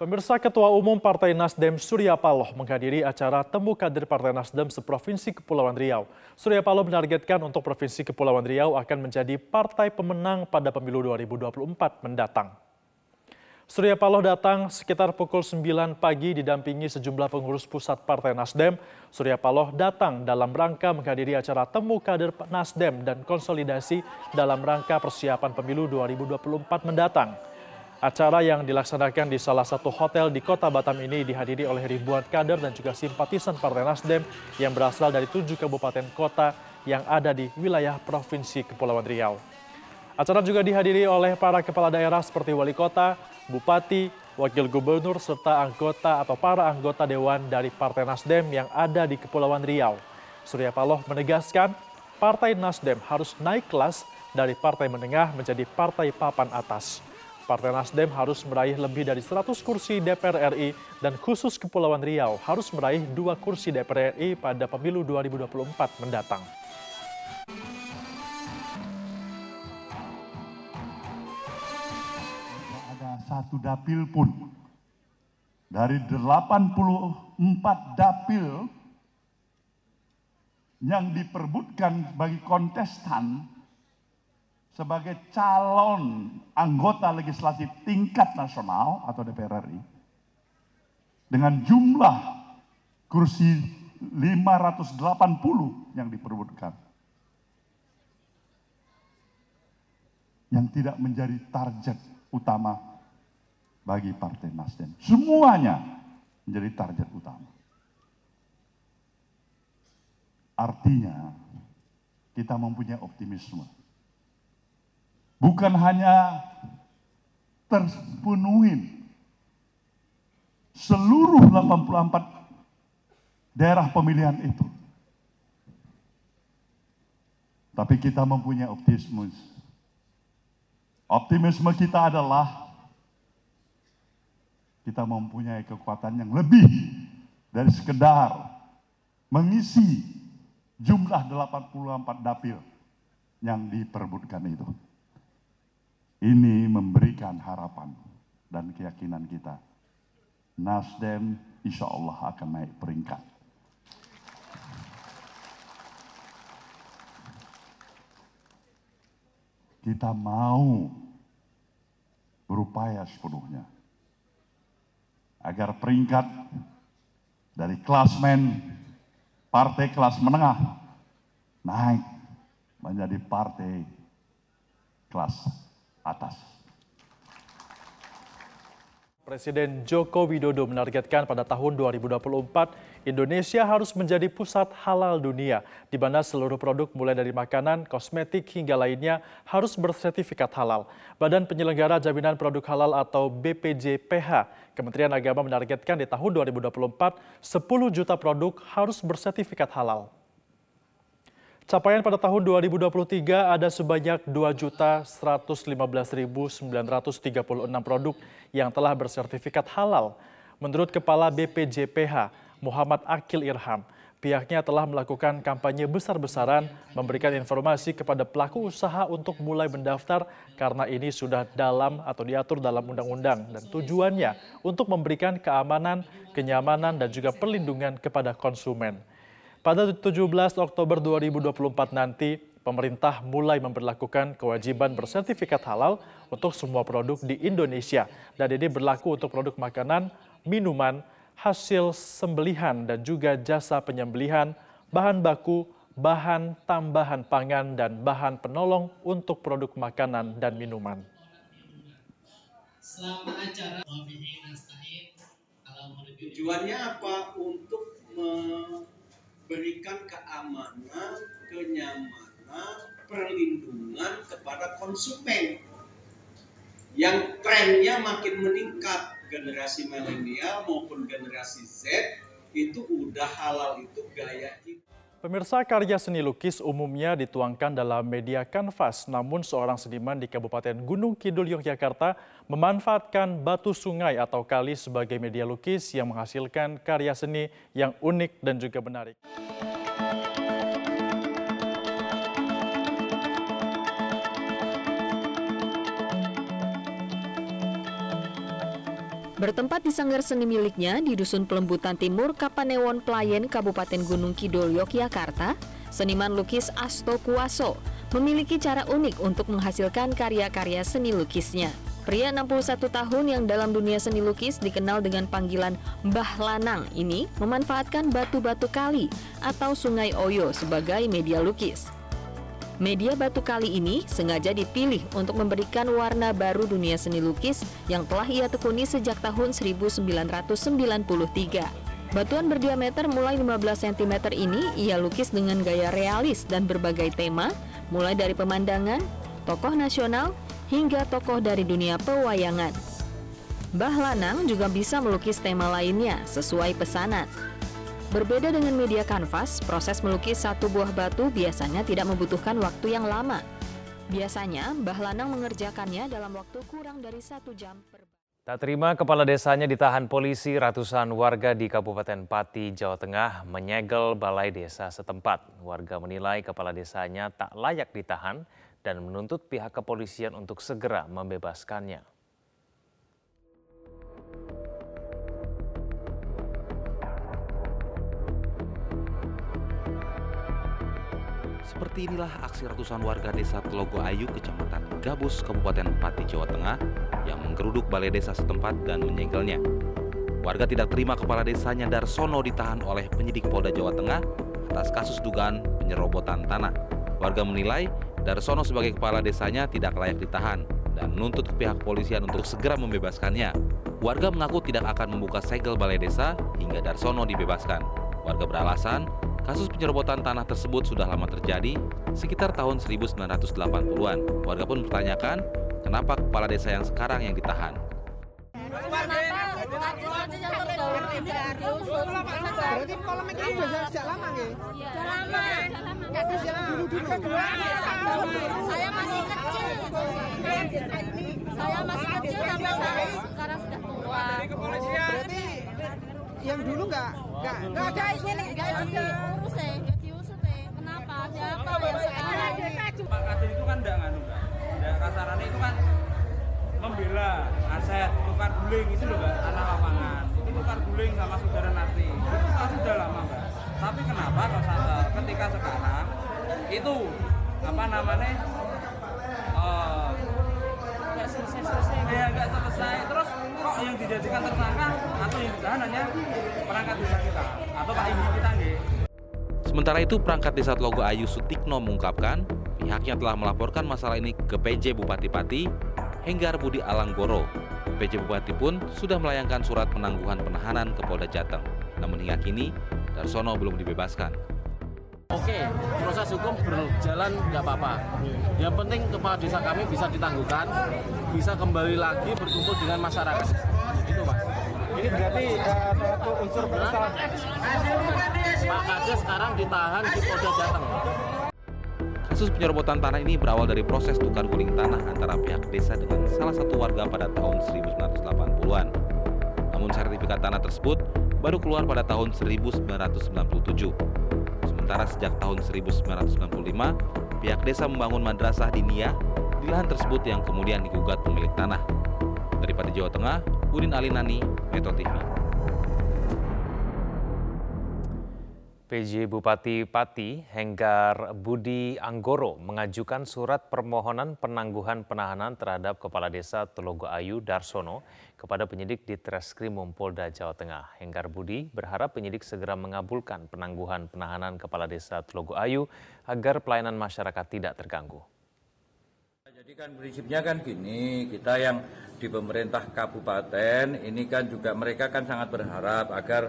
Pemirsa Ketua Umum Partai Nasdem Surya Paloh menghadiri acara Temu Kader Partai Nasdem seprovinsi Kepulauan Riau. Surya Paloh menargetkan untuk Provinsi Kepulauan Riau akan menjadi partai pemenang pada pemilu 2024 mendatang. Surya Paloh datang sekitar pukul 9 pagi didampingi sejumlah pengurus pusat Partai Nasdem. Surya Paloh datang dalam rangka menghadiri acara Temu Kader Nasdem dan konsolidasi dalam rangka persiapan pemilu 2024 mendatang. Acara yang dilaksanakan di salah satu hotel di kota Batam ini dihadiri oleh ribuan kader dan juga simpatisan Partai Nasdem yang berasal dari tujuh kabupaten kota yang ada di wilayah Provinsi Kepulauan Riau. Acara juga dihadiri oleh para kepala daerah seperti wali kota, bupati, wakil gubernur, serta anggota atau para anggota dewan dari Partai Nasdem yang ada di Kepulauan Riau. Surya Paloh menegaskan Partai Nasdem harus naik kelas dari partai menengah menjadi partai papan atas. Partai Nasdem harus meraih lebih dari 100 kursi DPR RI dan khusus Kepulauan Riau harus meraih dua kursi DPR RI pada pemilu 2024 mendatang. Ada satu dapil pun dari 84 dapil yang diperbutkan bagi kontestan sebagai calon anggota legislatif tingkat nasional atau DPR RI dengan jumlah kursi 580 yang diperbutkan. Yang tidak menjadi target utama bagi Partai Nasdem. Semuanya menjadi target utama. Artinya kita mempunyai optimisme bukan hanya terpenuhi seluruh 84 daerah pemilihan itu. Tapi kita mempunyai optimisme. Optimisme kita adalah kita mempunyai kekuatan yang lebih dari sekedar mengisi jumlah 84 dapil yang diperbutkan itu. Ini memberikan harapan dan keyakinan kita. Nasdem insya Allah akan naik peringkat. Kita mau berupaya sepenuhnya agar peringkat dari klasmen partai kelas menengah naik menjadi partai kelas atas. Presiden Joko Widodo menargetkan pada tahun 2024 Indonesia harus menjadi pusat halal dunia di mana seluruh produk mulai dari makanan, kosmetik hingga lainnya harus bersertifikat halal. Badan Penyelenggara Jaminan Produk Halal atau BPJPH Kementerian Agama menargetkan di tahun 2024 10 juta produk harus bersertifikat halal. Capaian pada tahun 2023 ada sebanyak 2.115.936 produk yang telah bersertifikat halal. Menurut Kepala BPJPH, Muhammad Akil Irham, pihaknya telah melakukan kampanye besar-besaran memberikan informasi kepada pelaku usaha untuk mulai mendaftar karena ini sudah dalam atau diatur dalam undang-undang dan tujuannya untuk memberikan keamanan, kenyamanan, dan juga perlindungan kepada konsumen. Pada 17 Oktober 2024 nanti, pemerintah mulai memperlakukan kewajiban bersertifikat halal untuk semua produk di Indonesia. Dan ini berlaku untuk produk makanan, minuman, hasil sembelihan, dan juga jasa penyembelihan, bahan baku, bahan tambahan pangan, dan bahan penolong untuk produk makanan dan minuman. Selama acara tujuannya apa? Untuk berikan keamanan, kenyamanan, perlindungan kepada konsumen yang trennya makin meningkat generasi milenial maupun generasi Z itu udah halal itu gaya itu. Pemirsa karya seni lukis umumnya dituangkan dalam media kanvas, namun seorang seniman di Kabupaten Gunung Kidul, Yogyakarta memanfaatkan batu sungai atau kali sebagai media lukis yang menghasilkan karya seni yang unik dan juga menarik. Bertempat di sanggar seni miliknya di Dusun Pelembutan Timur, Kapanewon Playen, Kabupaten Gunung Kidul, Yogyakarta, seniman lukis Asto Kuaso memiliki cara unik untuk menghasilkan karya-karya seni lukisnya. Pria 61 tahun yang dalam dunia seni lukis dikenal dengan panggilan Mbah Lanang ini memanfaatkan batu-batu kali atau sungai Oyo sebagai media lukis. Media batu kali ini sengaja dipilih untuk memberikan warna baru dunia seni lukis yang telah ia tekuni sejak tahun 1993. Batuan berdiameter mulai 15 cm ini ia lukis dengan gaya realis dan berbagai tema, mulai dari pemandangan, tokoh nasional, hingga tokoh dari dunia pewayangan. Mbah Lanang juga bisa melukis tema lainnya sesuai pesanan. Berbeda dengan media kanvas, proses melukis satu buah batu biasanya tidak membutuhkan waktu yang lama. Biasanya, Mbah Lanang mengerjakannya dalam waktu kurang dari satu jam per Tak terima kepala desanya ditahan polisi, ratusan warga di Kabupaten Pati, Jawa Tengah menyegel balai desa setempat. Warga menilai kepala desanya tak layak ditahan dan menuntut pihak kepolisian untuk segera membebaskannya. Seperti inilah aksi ratusan warga desa Telogo Ayu, Kecamatan Gabus, Kabupaten Pati, Jawa Tengah yang menggeruduk balai desa setempat dan menyegelnya. Warga tidak terima kepala desanya Darsono ditahan oleh penyidik Polda Jawa Tengah atas kasus dugaan penyerobotan tanah. Warga menilai Darsono sebagai kepala desanya tidak layak ditahan dan menuntut pihak kepolisian untuk segera membebaskannya. Warga mengaku tidak akan membuka segel balai desa hingga Darsono dibebaskan. Warga beralasan kasus penyerobotan tanah tersebut sudah lama terjadi sekitar tahun 1980-an. Warga pun mempertanyakan kenapa kepala desa yang sekarang yang ditahan. Saya masih kecil. Saya masih kecil sampai saya sekarang sudah tua. berarti yang dulu enggak enggak Enggak ada ini nih, enggak kasarannya itu kan membela aset, tukar guling itu loh Mbak, tanah lapangan. Itu tukar guling sama saudara Nati. Itu kan sudah lama Mbak. Tapi kenapa saat ketika sekarang itu apa namanya eh Enggak selesai-selesai. ya nggak selesai terus kok yang dijadikan tersangka atau yang ditahan hanya perangkat desa kita atau Pak Indi kita nggih Sementara itu, perangkat desa Telogo Ayu Sutikno mengungkapkan pihaknya telah melaporkan masalah ini ke PJ Bupati Pati Henggar Budi Alanggoro. PJ Bupati pun sudah melayangkan surat penangguhan penahanan ke Polda Jateng. Namun hingga kini, Darsono belum dibebaskan. Oke, proses hukum berjalan nggak apa-apa. Yang penting kepala desa kami bisa ditangguhkan, bisa kembali lagi berkumpul dengan masyarakat. Itu mas. ini berarti uh, satu unsur bersalah Pak Kades sekarang ditahan di Polda Jateng. Kasus penyerobotan tanah ini berawal dari proses tukar guling tanah antara pihak desa dengan salah satu warga pada tahun 1980-an. Namun sertifikat tanah tersebut baru keluar pada tahun 1997. Sementara sejak tahun 1995, pihak desa membangun madrasah diniyah di lahan tersebut yang kemudian digugat pemilik tanah. Dari Pati Jawa Tengah, Udin Alinani, Metro TV. PJ Bupati Pati Henggar Budi Anggoro mengajukan surat permohonan penangguhan penahanan terhadap Kepala Desa Telogo Ayu Darsono kepada penyidik di Treskrimum Polda Jawa Tengah. Henggar Budi berharap penyidik segera mengabulkan penangguhan penahanan Kepala Desa Telogo Ayu agar pelayanan masyarakat tidak terganggu. Jadi kan prinsipnya kan gini, kita yang di pemerintah kabupaten ini kan juga mereka kan sangat berharap agar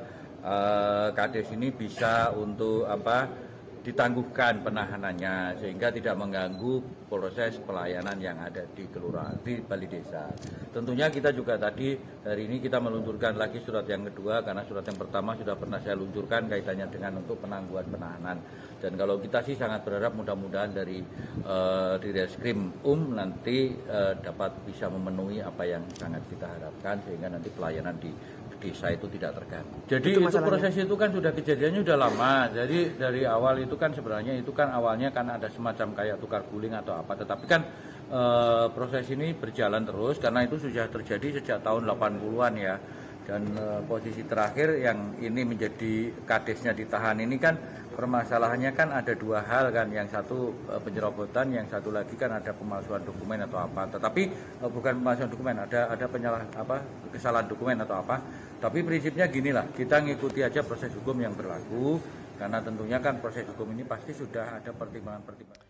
eh, kades ini bisa untuk apa ditangguhkan penahanannya sehingga tidak mengganggu proses pelayanan yang ada di kelurahan di Bali Desa. Tentunya kita juga tadi hari ini kita meluncurkan lagi surat yang kedua karena surat yang pertama sudah pernah saya luncurkan kaitannya dengan untuk penangguhan penahanan. Dan kalau kita sih sangat berharap mudah-mudahan dari eh, di Reskrim Um nanti eh, dapat bisa memenuhi apa yang sangat kita harapkan sehingga nanti pelayanan di desa itu tidak terganggu. Jadi itu, proses itu kan sudah kejadiannya sudah lama. Jadi dari awal itu kan sebenarnya itu kan awalnya kan ada semacam kayak tukar guling atau apa. Tetapi kan eh, proses ini berjalan terus karena itu sudah terjadi sejak tahun 80-an ya. Dan eh, posisi terakhir yang ini menjadi kadesnya ditahan ini kan permasalahannya kan ada dua hal kan, yang satu eh, penyerobotan, yang satu lagi kan ada pemalsuan dokumen atau apa. Tetapi eh, bukan pemalsuan dokumen, ada ada penyalah apa kesalahan dokumen atau apa. Tapi prinsipnya ginilah, kita ngikuti aja proses hukum yang berlaku karena tentunya kan proses hukum ini pasti sudah ada pertimbangan-pertimbangan.